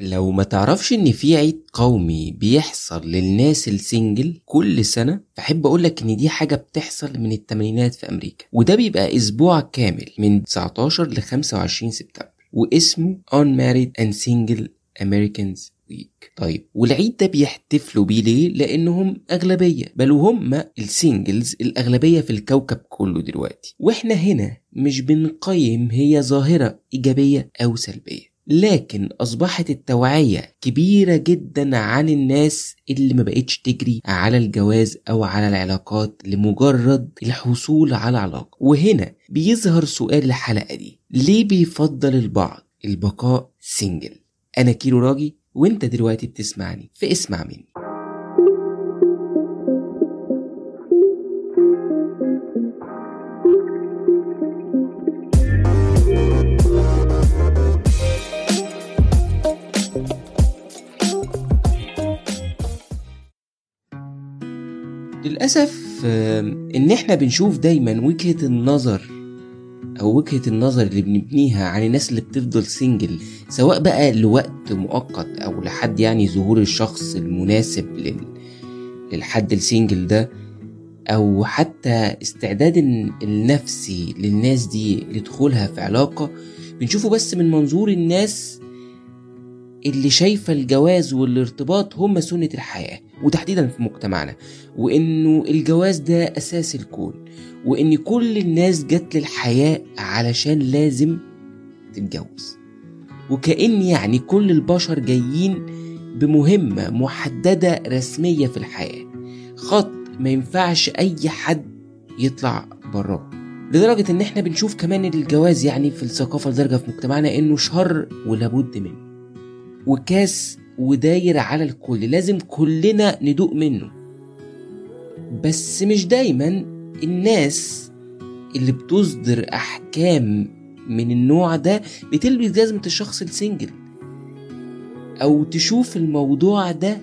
لو ما تعرفش إن في عيد قومي بيحصل للناس ال single كل سنة فحب أقولك إن دي حاجة بتحصل من التمانينات في أمريكا. وده بيبقى أسبوع كامل من 19 ل 25 سبتمبر. واسمه Unmarried and Single Americans Week طيب والعيد ده بيحتفلوا بيه ليه؟ لأنهم أغلبية. بل وهم ال singles الأغلبية في الكوكب كله دلوقتي. وإحنا هنا مش بنقيم هي ظاهرة إيجابية أو سلبية. لكن أصبحت التوعية كبيرة جدا عن الناس اللي ما بقتش تجري على الجواز أو على العلاقات لمجرد الحصول على علاقة. وهنا بيظهر سؤال الحلقة دي. ليه بيفضل البعض البقاء سنجل أنا كيلو راجي وأنت دلوقتي بتسمعني فاسمع مني. للأسف إن إحنا بنشوف دايما وجهة النظر أو وجهة النظر اللي بنبنيها عن الناس اللي بتفضل single سواء بقى لوقت مؤقت أو لحد يعني ظهور الشخص المناسب لل... للحد ال single ده أو حتى استعداد النفسي للناس دي لدخولها في علاقة بنشوفه بس من منظور الناس اللي شايفة الجواز والارتباط هم سنة الحياة وتحديدا في مجتمعنا وإنه الجواز ده أساس الكون وإن كل الناس جت للحياة علشان لازم تتجوز. وكأن يعني كل البشر جايين بمهمة محددة رسمية في الحياة. خط ما ينفعش أي حد يطلع براه. لدرجة إن إحنا بنشوف كمان الجواز يعني في الثقافة لدرجة في مجتمعنا إنه شر ولابد منه. وكاس وداير على الكل. لازم كلنا ندوق منه. بس مش دايما الناس اللي بتصدر أحكام من النوع ده بتلبس جزمة الشخص السنجل أو تشوف الموضوع ده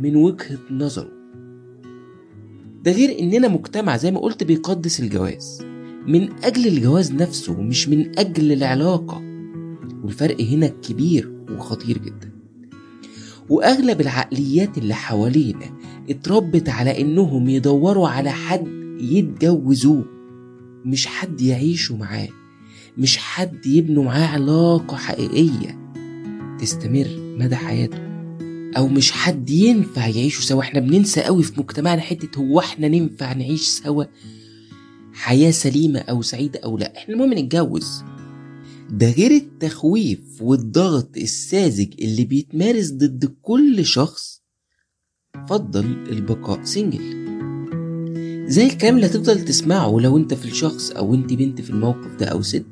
من وجهة نظره. ده غير إننا مجتمع زي ما قلت بيقدس الجواز. من أجل الجواز نفسه مش من أجل العلاقة. والفرق هنا كبير. وخطير جدا. وأغلب العقليات اللي حوالينا اتربت على إنهم يدوروا على حد يتجوزوه. مش حد يعيشوا معاه. مش حد يبنوا معاه علاقة حقيقية تستمر مدى حياته. أو مش حد ينفع يعيشوا سوا. إحنا بننسى قوي في مجتمعنا حتة هو إحنا ننفع نعيش سوا حياة سليمة أو سعيدة أو لأ. إحنا المهم نتجوز. ده غير التخويف والضغط الساذج اللي بيتمارس ضد كل شخص. فضل البقاء سنجل زي الكلام اللي هتفضل تسمعه لو انت في الشخص أو انت بنت في الموقف ده أو ست.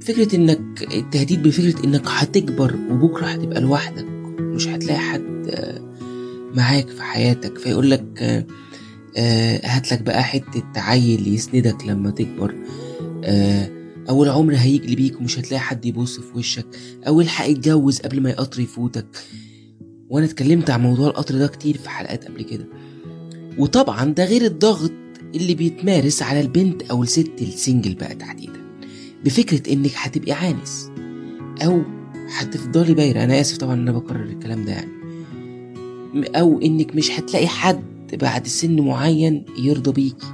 فكرة انك التهديد بفكرة انك هتكبر وبكرة هتبقى لوحدك. مش هتلاقي حد معاك في حياتك. فيقولك هاتلك بقى حتة عيل يسندك لما تكبر. أو العمر هيجري بيك ومش هتلاقي حد يبص في وشك. أو الحق اتجوز قبل ما القطر يفوتك. وأنا اتكلمت عن موضوع القطر ده كتير في حلقات قبل كده. وطبعا ده غير الضغط اللي بيتمارس على البنت أو الست السنجل بقى تحديدا. بفكرة إنك هتبقي عانس. أو هتفضلي بايرة. أنا آسف طبعا أنا بكرر الكلام ده يعني. أو إنك مش هتلاقي حد بعد سن معين يرضى بيكي.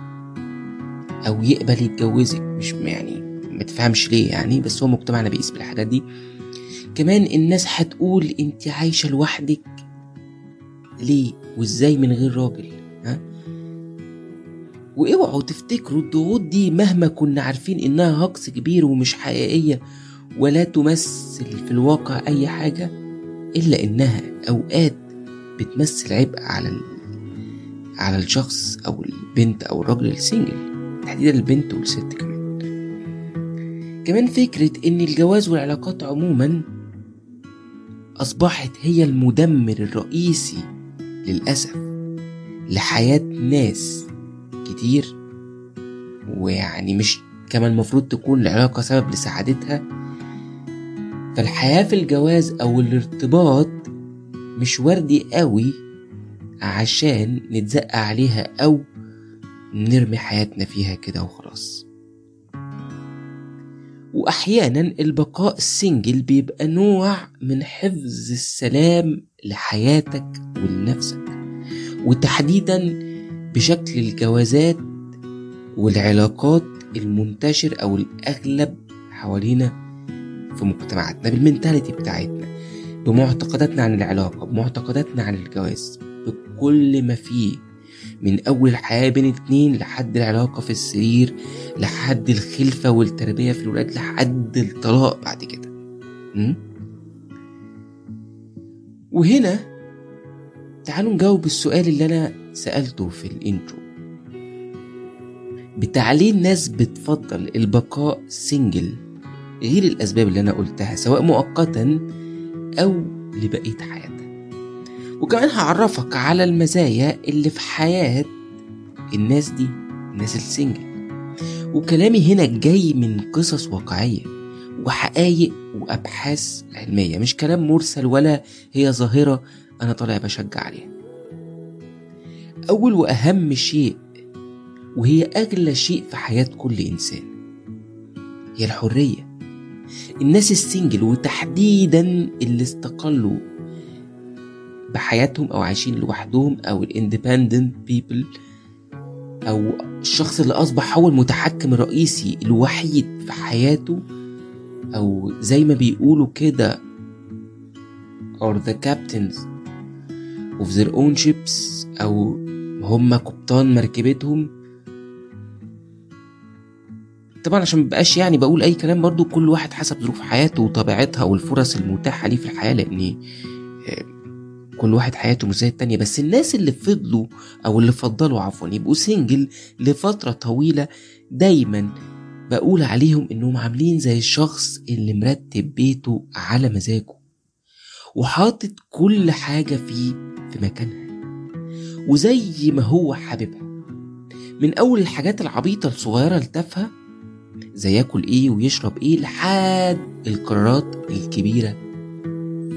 أو يقبل يتجوزك. مش يعني ما تفهمش ليه يعني بس هو مجتمعنا بيقيس بالحاجات دي. كمان الناس هتقول انت عايشة لوحدك. ليه؟ وازاي من غير راجل؟ ها؟ واوعوا تفتكروا الضغوط دي مهما كنا عارفين انها هجص كبير ومش حقيقية ولا تمثل في الواقع اي حاجة إلا إنها أوقات بتمثل عبء على ال... على الشخص أو البنت أو الراجل السنجل تحديدا البنت والست كمان. كمان فكرة إن الجواز والعلاقات عموما أصبحت هي المدمر الرئيسي للأسف لحياة ناس كتير ويعني مش كمان المفروض تكون العلاقة سبب لسعادتها. فالحياة في الجواز أو الارتباط مش وردي قوي عشان نتزق عليها أو نرمي حياتنا فيها كده وخلاص. وأحيانا البقاء السنجل بيبقى نوع من حفظ السلام لحياتك ولنفسك. وتحديدا بشكل الجوازات والعلاقات المنتشر أو الأغلب حوالينا في مجتمعاتنا بالمنتاليتي بتاعتنا بمعتقداتنا عن العلاقة بمعتقداتنا عن الجواز بكل ما فيه من أول الحياة بين اتنين لحد العلاقة في السرير لحد الخلفة والتربية في الولاد لحد الطلاق بعد كده? وهنا تعالوا نجاوب السؤال اللي أنا سألته في ال intro بتاع ليه الناس بتفضل البقاء single غير الأسباب اللي أنا قلتها سواء مؤقتا أو لبقية حياتها. وكمان هعرفك على المزايا اللي في حياة الناس دي الناس ال single. وكلامي هنا جاي من قصص واقعية وحقايق وأبحاث علمية مش كلام مرسل ولا هي ظاهرة أنا طالع بشجع عليها. أول وأهم شيء وهي أغلى شيء في حياة كل إنسان هي الحرية. الناس ال single وتحديدا اللي استقلوا بحياتهم أو عايشين لوحدهم أو ال independent people أو الشخص اللي أصبح هو المتحكم الرئيسي الوحيد في حياته أو زي ما بيقولوا كده or the captains of their own ships أو هم قبطان مركبتهم. طبعا عشان مبقاش يعني بقول أي كلام برضو كل واحد حسب ظروف حياته وطبيعتها والفرص المتاحة ليه في الحياة لأن كل واحد حياته مش زي التانية بس الناس اللي فضلوا أو اللي فضلوا عفوا يبقوا سنجل لفترة طويلة دايما بقول عليهم إنهم عاملين زي الشخص اللي مرتب بيته على مزاجه وحاطط كل حاجة فيه في مكانها. وزي ما هو حاببها. من أول الحاجات العبيطة الصغيرة التافهة زي ياكل إيه ويشرب إيه لحد القرارات الكبيرة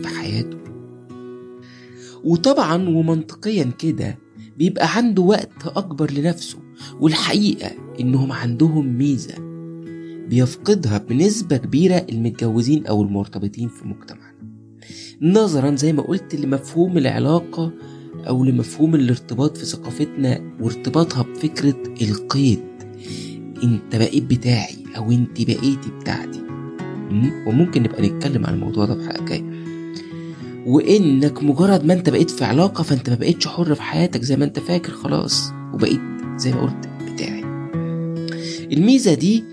في حياته. وطبعا ومنطقيا كده بيبقى عنده وقت أكبر لنفسه والحقيقة إنهم عندهم ميزة بيفقدها بنسبة كبيرة المتجوزين أو المرتبطين في مجتمعنا. نظرا زي ما قلت لمفهوم العلاقة أو لمفهوم الارتباط في ثقافتنا وارتباطها بفكرة القيد. أنت بقيت بتاعي أو أنت بقيتي بتاعتي. وممكن نبقى نتكلم عن الموضوع ده في حلقة جاية. وإنك مجرد ما أنت بقيت في علاقة فأنت ما بقيتش حر في حياتك زي ما أنت فاكر خلاص وبقيت زي ما قلت بتاعي. الميزة دي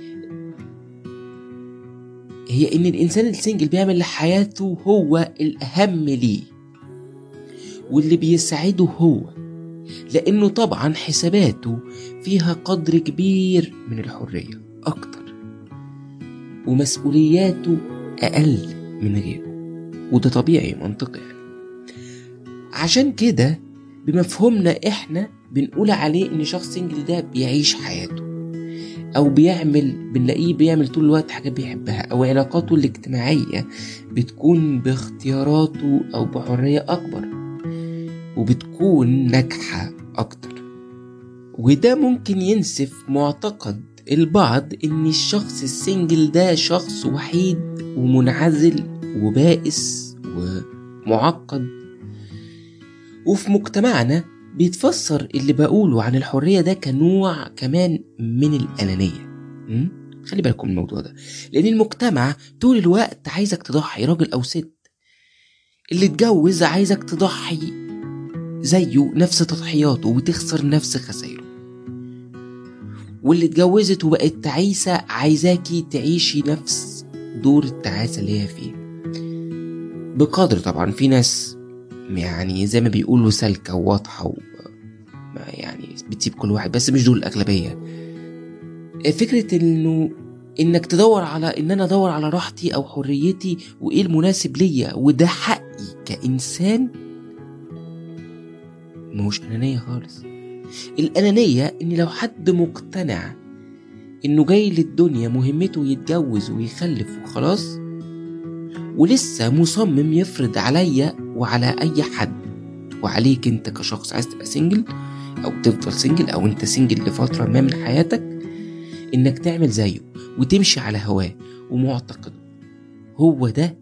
هي إن الإنسان السنجل بيعمل لحياته هو الأهم ليه. واللي بيسعده هو لأنه طبعا حساباته فيها قدر كبير من الحرية أكتر ومسؤولياته أقل من غيره. وده طبيعي منطقي يعني. عشان كده بمفهومنا إحنا بنقول عليه إن شخص single ده بيعيش حياته أو بيعمل بنلاقيه بيعمل طول الوقت حاجات بيحبها أو علاقاته الاجتماعية بتكون باختياراته أو بحرية أكبر وبتكون ناجحة أكتر وده ممكن ينسف معتقد البعض إن الشخص ال single ده شخص وحيد ومنعزل وبائس ومعقد. وفي مجتمعنا بيتفسر اللي بقوله عن الحرية ده كنوع كمان من الأنانية? خلي بالكم من الموضوع ده. لأن المجتمع طول الوقت عايزك تضحي راجل أو ست. اللي اتجوز عايزك تضحي زيه نفس تضحياته وتخسر نفس خسائره واللي اتجوزت وبقت تعيسة عايزاكي تعيشي نفس دور التعاسة اللي هي فيه. بقدر طبعا في ناس يعني زي ما بيقولوا سالكة وواضحة و يعني بتسيب كل واحد بس مش دول الأغلبية. فكرة إنه إنك تدور على إن أنا أدور على راحتي أو حريتي وإيه المناسب ليا وده حقي كإنسان مش أنانية خالص. الأنانية إن لو حد مقتنع إنه جاي للدنيا مهمته يتجوز ويخلف وخلاص ولسه مصمم يفرض عليا وعلى أي حد وعليك أنت كشخص عايز تبقى single أو تفضل single أو أنت single لفترة ما من حياتك إنك تعمل زيه وتمشي على هواه ومعتقده. هو ده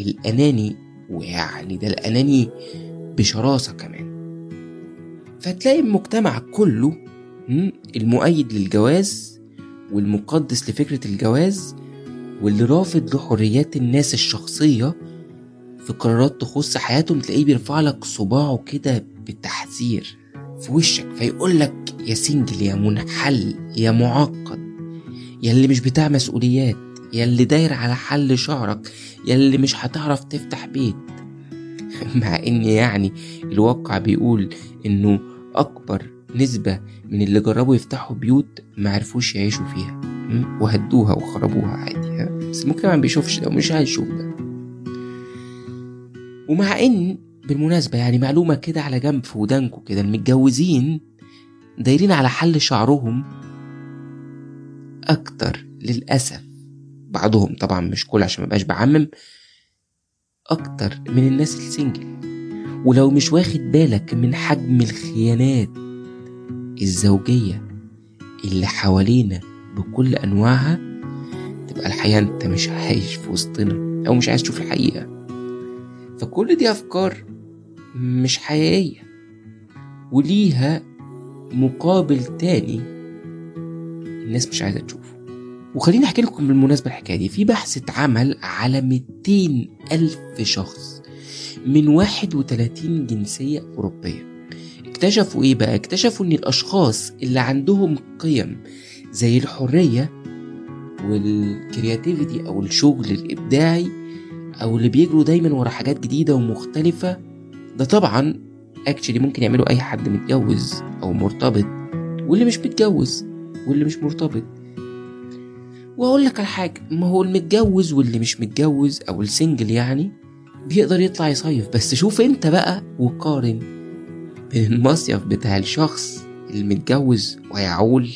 الأناني ويعني ده الأناني بشراسة كمان. فتلاقي المجتمع كله المؤيد للجواز والمقدس لفكرة الجواز واللي رافض لحريات الناس الشخصية في قرارات تخص حياتهم تلاقيه بيرفع لك صباعه كده بالتحذير في وشك فيقول لك يا سنجل يا منحل يا معقد يا اللي مش بتاع مسؤوليات يا اللي داير على حل شعرك يا اللي مش هتعرف تفتح بيت. مع إن يعني الواقع بيقول إنه أكبر نسبة من اللي جربوا يفتحوا بيوت معرفوش يعيشوا فيها. وهدوها وخربوها عادي بس المجتمع ما بيشوفش ده ومش عايز يشوف ده. ومع إن بالمناسبة يعني معلومة كده على جنب في ودانكو كده المتجوزين دايرين على حل شعرهم أكتر للأسف. بعضهم طبعا مش كل عشان مبقاش بعمم أكتر من الناس السنجل. ولو مش واخد بالك من حجم الخيانات الزوجية اللي حوالينا بكل أنواعها تبقى الحقيقة أنت مش عايش في وسطنا أو مش عايز تشوف الحقيقة. فكل دي أفكار مش حقيقية وليها مقابل تاني الناس مش عايزة تشوفه. وخليني أحكي لكم بالمناسبة الحكاية دي في بحث اتعمل على 200 ألف شخص. من 31 جنسية أوروبية. اكتشفوا إيه بقى؟ اكتشفوا إن الأشخاص اللي عندهم قيم زي الحرية والكرياتيفيتي أو الشغل الإبداعي أو اللي بيجروا دايما ورا حاجات جديدة ومختلفة ده طبعا actually ممكن يعملوا أي حد متجوز أو مرتبط واللي مش متجوز واللي مش مرتبط. وأقول لك على حاجة ما هو المتجوز واللي مش متجوز أو ال single يعني بيقدر يطلع يصيف. بس شوف انت بقى وقارن بين المصيف بتاع الشخص المتجوز ويعول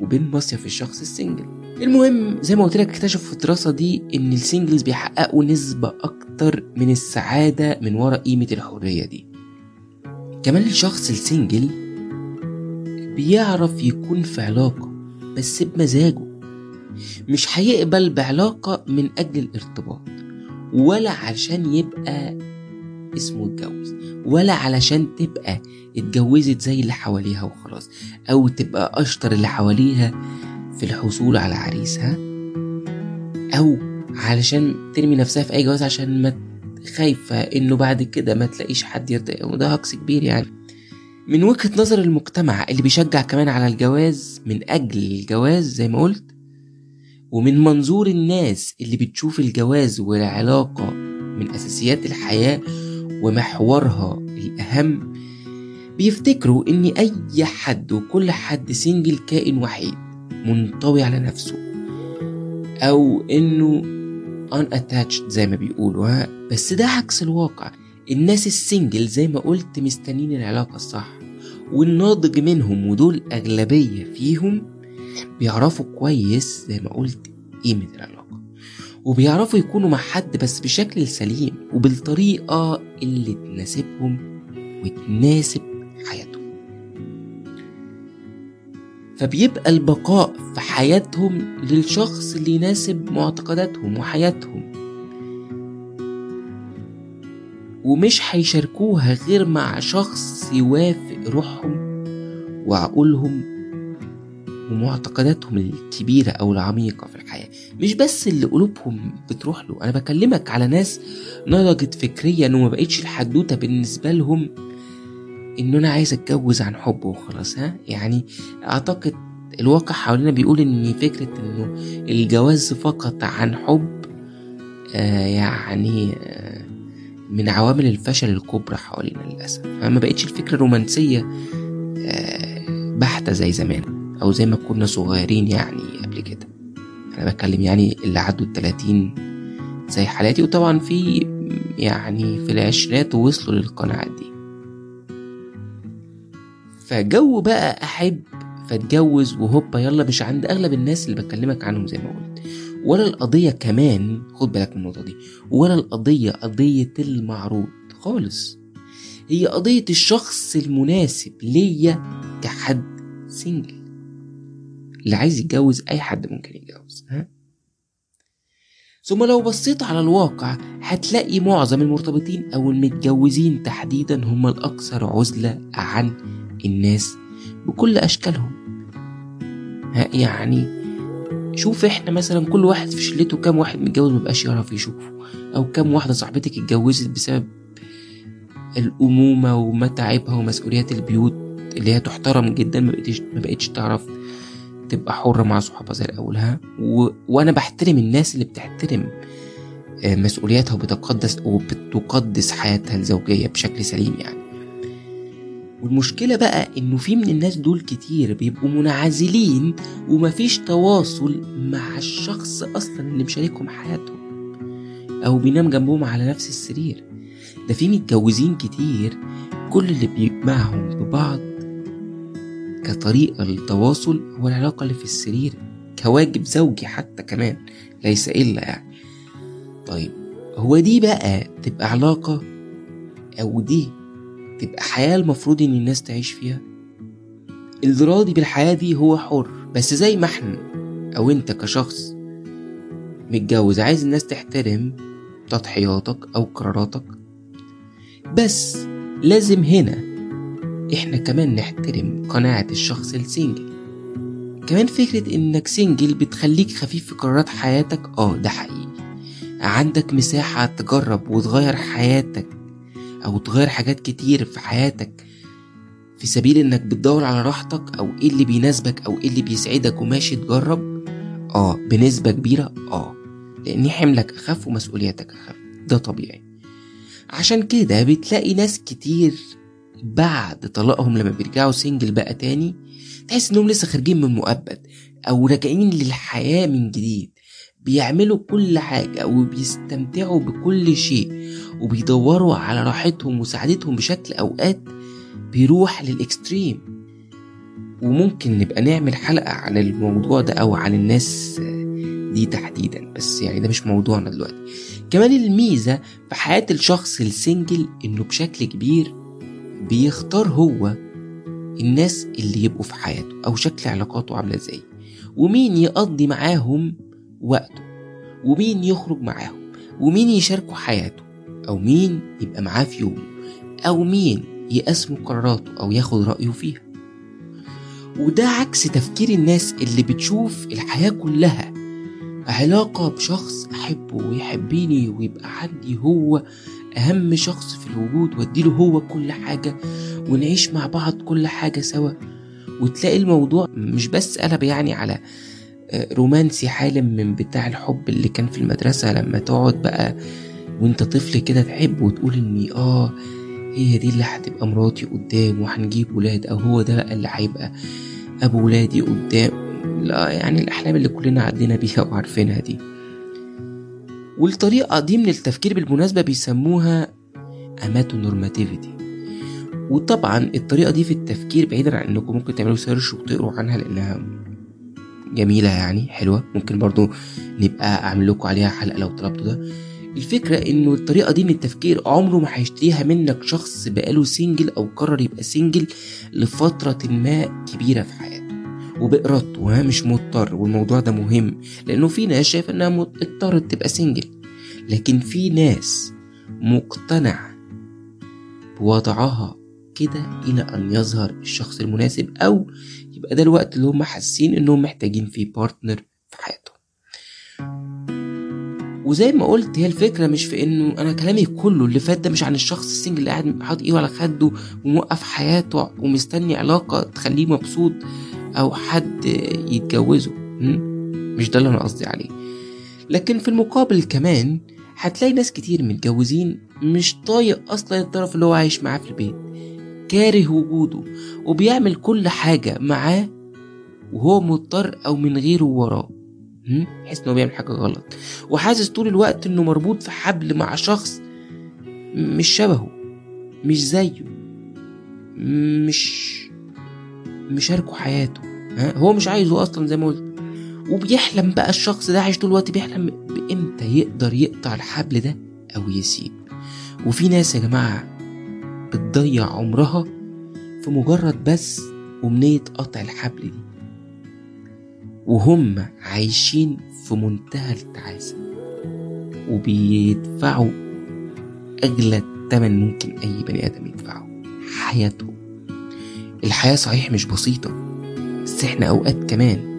وبين مصيف الشخص ال single. المهم زي ما قلت لك اكتشفوا في الدراسة دي إن ال singles بيحققوا نسبة أكتر من السعادة من ورا قيمة الحرية دي. كمان الشخص ال single بيعرف يكون في علاقة بس بمزاجه. مش هيقبل بعلاقة من أجل الارتباط. ولا عشان يبقى اسمه اتجوز ولا علشان تبقى اتجوزت زي اللي حواليها وخلاص أو تبقى أشطر اللي حواليها في الحصول على عريسها أو علشان ترمي نفسها في أي جواز عشان ما خايفة إنه بعد كده ما تلاقيش حد يرضى وده هكس كبير يعني. من وجهة نظر المجتمع اللي بيشجع كمان على الجواز من أجل الجواز زي ما قلت ومن منظور الناس اللي بتشوف الجواز والعلاقة من أساسيات الحياة ومحورها الأهم بيفتكروا إن أي حد وكل حد single كائن وحيد منطوي على نفسه أو إنه unattached زي ما بيقولوا ها؟ بس ده عكس الواقع. الناس ال single زي ما قلت مستنين العلاقة الصح والناضج منهم ودول أغلبية فيهم بيعرفوا كويس زي ما قلت قيمة العلاقة. وبيعرفوا يكونوا مع حد بس بشكل سليم وبالطريقة اللي تناسبهم وتناسب حياتهم. فبيبقى البقاء في حياتهم للشخص اللي يناسب معتقداتهم وحياتهم. ومش هيشاركوها غير مع شخص يوافق روحهم وعقولهم ومعتقداتهم الكبيرة أو العميقة في الحياة. مش بس اللي قلوبهم بتروح له أنا بكلمك على ناس نضجت فكريا وما بقتش الحدوتة بالنسبة لهم إن أنا عايز أتجوز عن حب وخلاص ها؟ يعني أعتقد الواقع حوالينا بيقول إن فكرة إنه الجواز فقط عن حب آه يعني آه من عوامل الفشل الكبرى حوالينا للأسف. فما بقتش الفكرة رومانسية آه بحتة زي زمان. أو زي ما كنا صغيرين يعني قبل كده. أنا بتكلم يعني اللي عدوا التلاتين زي حالاتي. وطبعا في يعني في العشرينات وصلوا للقناعات دي. فجو بقى أحب فاتجوز وهوبا يلا مش عند أغلب الناس اللي بكلمك عنهم زي ما قلت. ولا القضية كمان خد بالك من النقطة دي ولا القضية قضية المعروض خالص. هي قضية الشخص المناسب ليا كحد سنجل اللي عايز يتجوز أي حد ممكن يتجوز ها؟ ثم لو بصيت على الواقع هتلاقي معظم المرتبطين أو المتجوزين تحديدا هم الأكثر عزلة عن الناس بكل أشكالهم. ها؟ يعني شوف إحنا مثلا كل واحد في شلته كام واحد متجوز مبقاش يعرف يشوفه أو كام واحدة صاحبتك اتجوزت بسبب الأمومة ومتاعبها ومسؤوليات البيوت اللي هي تحترم جدا ما بقتش ما بقتش تعرف تبقى حرة مع صحابها زي الأول ها و... وأنا بحترم الناس اللي بتحترم آه، مسؤولياتها وبتقدس وبتقدس حياتها الزوجية بشكل سليم يعني. والمشكلة بقى إنه في من الناس دول كتير بيبقوا منعزلين ومفيش تواصل مع الشخص أصلا اللي مشاركهم حياتهم أو بينام جنبهم على نفس السرير. ده في متجوزين كتير كل اللي بيجمعهم ببعض كطريقة للتواصل هو العلاقة اللي في السرير كواجب زوجي حتى كمان ليس إلا يعني. طيب هو دي بقى تبقى علاقة أو دي تبقى حياة المفروض إن الناس تعيش فيها؟ الراضي بالحياة دي هو حر بس زي ما إحنا أو أنت كشخص متجوز عايز الناس تحترم تضحياتك أو قراراتك بس لازم هنا إحنا كمان نحترم قناعة الشخص ال single. كمان فكرة إنك single بتخليك خفيف في قرارات حياتك آه ده حقيقي. عندك مساحة تجرب وتغير حياتك أو تغير حاجات كتير في حياتك في سبيل إنك بتدور على راحتك أو إيه اللي بيناسبك أو إيه اللي بيسعدك وماشي تجرب آه بنسبة كبيرة آه لأن حملك أخف ومسؤولياتك أخف. ده طبيعي. عشان كده بتلاقي ناس كتير بعد طلاقهم لما بيرجعوا سنجل بقى تاني تحس إنهم لسه خارجين من مؤبد أو راجعين للحياة من جديد. بيعملوا كل حاجة وبيستمتعوا بكل شيء وبيدوروا على راحتهم وسعادتهم بشكل أوقات بيروح للإكستريم وممكن نبقى نعمل حلقة عن الموضوع ده أو عن الناس دي تحديدا بس يعني ده مش موضوعنا دلوقتي. كمان الميزة في حياة الشخص السنجل إنه بشكل كبير بيختار هو الناس اللي يبقوا في حياته أو شكل علاقاته عاملة إزاي ومين يقضي معاهم وقته ومين يخرج معاهم ومين يشاركوا حياته أو مين يبقى معاه في يومه أو مين يقسموا قراراته أو ياخد رأيه فيها. وده عكس تفكير الناس اللي بتشوف الحياة كلها علاقة بشخص أحبه ويحبني ويبقى عندي هو أهم شخص في الوجود وأديله هو كل حاجة ونعيش مع بعض كل حاجة سوا. وتلاقي الموضوع مش بس قلب يعني على آه، رومانسي حالم من بتاع الحب اللي كان في المدرسة لما تقعد بقى وأنت طفل كده تحب وتقول اني آه هي دي اللي هتبقى مراتي قدام وهنجيب ولاد أو هو ده بقى اللي هيبقى أبو ولادي قدام. لا يعني الأحلام اللي كلنا عدينا بيها وعارفينها دي. والطريقة دي من التفكير بالمناسبة بيسموها amatonormativity. وطبعا الطريقة دي في التفكير بعيدا عن إنكم ممكن تعملوا search وتقروا عنها لأنها جميلة يعني حلوة. ممكن برضو نبقى أعمل لكم عليها حلقة لو طلبتوا ده. الفكرة إنه الطريقة دي من التفكير عمره ما هيشتريها منك شخص بقاله single أو قرر يبقى single لفترة ما كبيرة في حياته. وبإرادته ها مش مضطر والموضوع ده مهم لأنه في ناس شايفة إنها اضطرت تبقى single لكن في ناس مقتنعة بوضعها كده إلى أن يظهر الشخص المناسب أو يبقى ده الوقت اللي هم حاسين إنهم محتاجين فيه partner في حياتهم. وزي ما قلت هي الفكرة مش في إنه أنا كلامي كله اللي فات ده مش عن الشخص ال single اللي قاعد حاطط إيده على خده وموقف حياته ومستني علاقة تخليه مبسوط. أو حد يتجوزه. مش ده اللي أنا قصدي عليه. لكن في المقابل كمان هتلاقي ناس كتير متجوزين مش طايق أصلا الطرف اللي هو عايش معاه في البيت. كاره وجوده وبيعمل كل حاجة معاه وهو مضطر أو من غيره وراه. حس انه بيعمل حاجة غلط. وحاسس طول الوقت إنه مربوط في حبل مع شخص مش شبهه مش زيه مش مشاركه حياته. ها؟ هو مش عايزه أصلا زي ما قلت. وبيحلم بقى الشخص ده عايش طول الوقت بيحلم بإمتى يقدر يقطع الحبل ده أو يسيب. وفي ناس يا جماعة بتضيع عمرها في مجرد بس أمنية قطع الحبل دي. وهم عايشين في منتهى التعاسة. وبيدفعوا أغلى تمن ممكن أي بني آدم يدفعه. حياتهم الحياة صحيح مش بسيطة بس إحنا أوقات كمان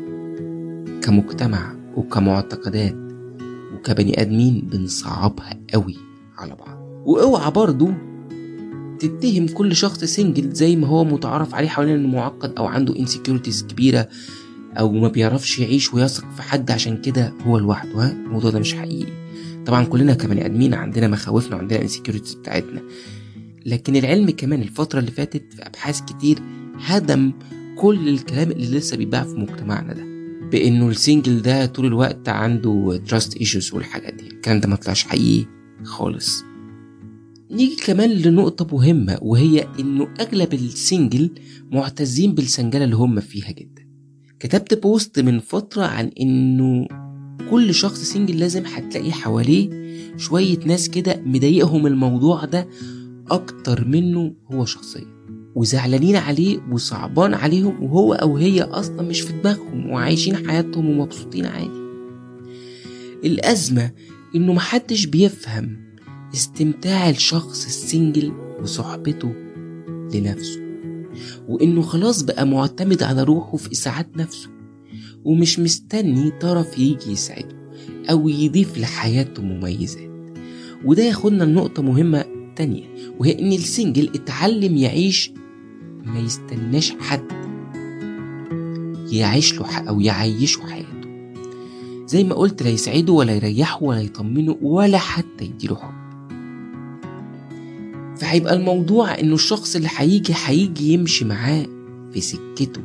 كمجتمع وكمعتقدات وكبني آدمين بنصعبها قوي على بعض. وأوعى برضو تتهم كل شخص single زي ما هو متعارف عليه حوالين انه معقد أو عنده insecurities كبيرة أو ما بيعرفش يعيش ويثق في حد عشان كده هو لوحده. ها الموضوع ده مش حقيقي. طبعا كلنا كبني آدمين عندنا مخاوفنا وعندنا insecurities بتاعتنا. لكن العلم كمان الفترة اللي فاتت في أبحاث كتير هدم كل الكلام اللي لسه بيتباع في مجتمعنا ده بإنه ال single ده طول الوقت عنده trust issues والحاجات دي. الكلام ده ما طلعش حقيقي خالص. نيجي كمان لنقطة مهمة وهي إنه أغلب ال single معتزين بالسنجلة اللي هم فيها جدا. كتبت post من فترة عن إنه كل شخص single لازم هتلاقي حواليه شوية ناس كده مضايقهم الموضوع ده أكتر منه هو شخصيا وزعلانين عليه وصعبان عليهم وهو أو هي أصلا مش في دماغهم وعايشين حياتهم ومبسوطين عادي. الأزمة إنه محدش بيفهم استمتاع الشخص ال single وصحبته لنفسه وإنه خلاص بقى معتمد على روحه في إسعاد نفسه ومش مستني طرف يجي يسعده أو يضيف لحياته مميزات. وده ياخدنا لنقطة مهمة تانية وهي إن السنجل اتعلم يعيش ما يستناش حد يعيش له أو يعيشه حياته. زي ما قلت لا يسعده ولا يريحه ولا يطمنه ولا حتى يديله حب. فهيبقى الموضوع إنه الشخص اللي هيجي هيجي يمشي معاه في سكته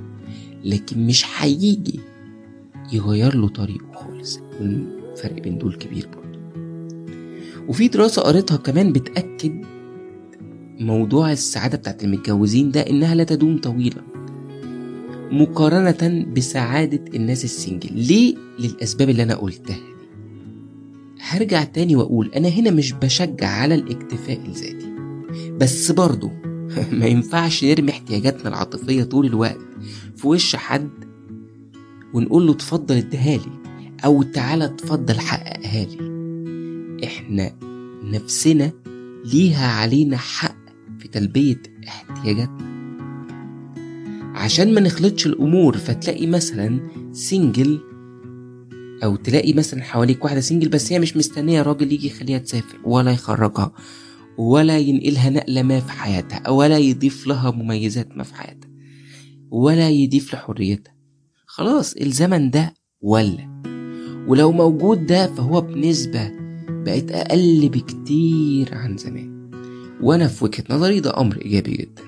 لكن مش هيجي يغير له طريقه خالص. الفرق بين دول كبير برضه. وفي دراسة قريتها كمان بتأكد موضوع السعادة بتاعت المتجوزين ده إنها لا تدوم طويلا مقارنة بسعادة الناس السنجل. ليه؟ للأسباب اللي أنا قلتها. دي هرجع تاني وأقول أنا هنا مش بشجع على الاكتفاء الذاتي بس برضه ما ينفعش نرمي احتياجاتنا العاطفية طول الوقت في وش حد ونقول له اتفضل اديهالي أو تعالى اتفضل حققها لي. إحنا نفسنا ليها علينا حق في تلبية احتياجاتنا. عشان ما نخلطش الأمور فتلاقي مثلا single أو تلاقي مثلا حواليك واحدة single بس هي مش مستنية راجل يجي يخليها تسافر ولا يخرجها ولا ينقلها نقلة ما في حياتها ولا يضيف لها مميزات ما في حياتها ولا يضيف لحريتها خلاص الزمن ده ولا ولو موجود ده فهو بنسبة بقت أقل بكتير عن زمان. وأنا في وجهة نظري ده أمر إيجابي جدا.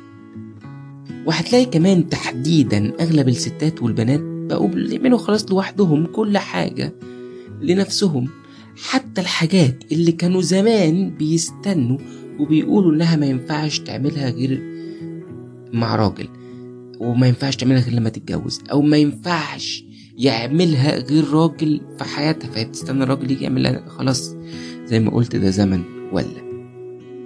وهتلاقي كمان تحديدا أغلب الستات والبنات بقوا بيعملوا خلاص لوحدهم كل حاجة لنفسهم. حتى الحاجات اللي كانوا زمان بيستنوا وبيقولوا إنها ما ينفعش تعملها غير مع راجل وما ينفعش تعملها غير لما تتجوز أو ما ينفعش يعملها غير راجل في حياتها فهي بتستنى الراجل يجي يعملها. خلاص زي ما قلت ده زمن ولا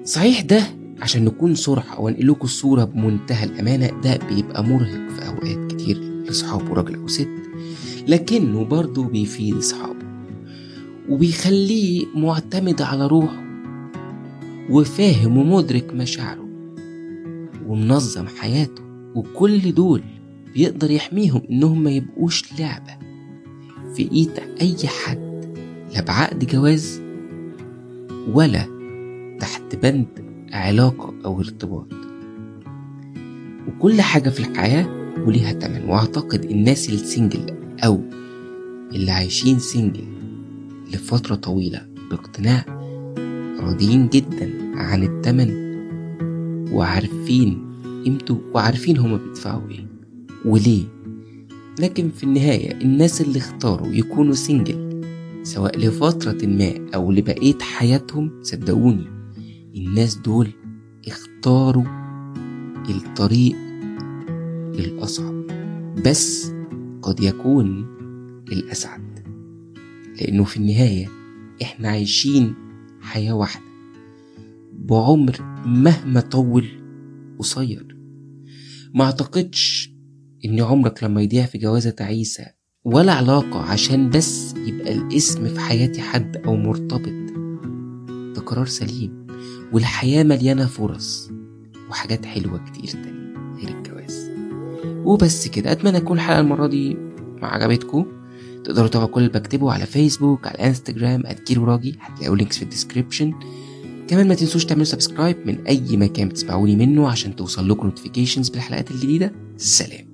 صحيح ده عشان نكون صرحة وانقل لكم الصورة بمنتهى الأمانة ده بيبقى مرهق في أوقات كتير لأصحابه راجل أو ست. لكنه برضه بيفيد أصحابه وبيخليه معتمد على روحه وفاهم ومدرك مشاعره ومنظم حياته. وكل دول بيقدر يحميهم إنهم ما يبقوش لعبة. في إيد أي حد لا بعقد جواز ولا تحت بند علاقة أو ارتباط. وكل حاجة في الحياة وليها تمن وأعتقد الناس ال single أو اللي عايشين single لفترة طويلة باقتناع راضيين جدا عن التمن وعارفين قيمته وعارفين هما بيدفعوا إيه. وليه لكن في النهاية الناس اللي اختاروا يكونوا سنجل سواء لفترة ما أو لبقية حياتهم صدقوني الناس دول اختاروا الطريق الأصعب بس قد يكون الأسعد لأنه في النهاية إحنا عايشين حياة واحدة. بعمر مهما طول قصير. ما أعتقدش إن عمرك لما يضيع في جوازة تعيسة ولا علاقة عشان بس يبقى الاسم في حياتي حد أو مرتبط ده قرار سليم والحياة مليانة فرص وحاجات حلوة كتير تانية غير الجواز. وبس كده أتمنى تكون الحلقة المرة دي عجبتكم. تقدروا تابعوا كل اللي بكتبه على فيسبوك على انستجرام @كيلو راجي هتلاقوا links في ال description كمان ما تنسوش تعملوا subscribe من أي مكان بتسمعوني منه عشان توصل لكم notifications بالحلقات الجديدة. سلام.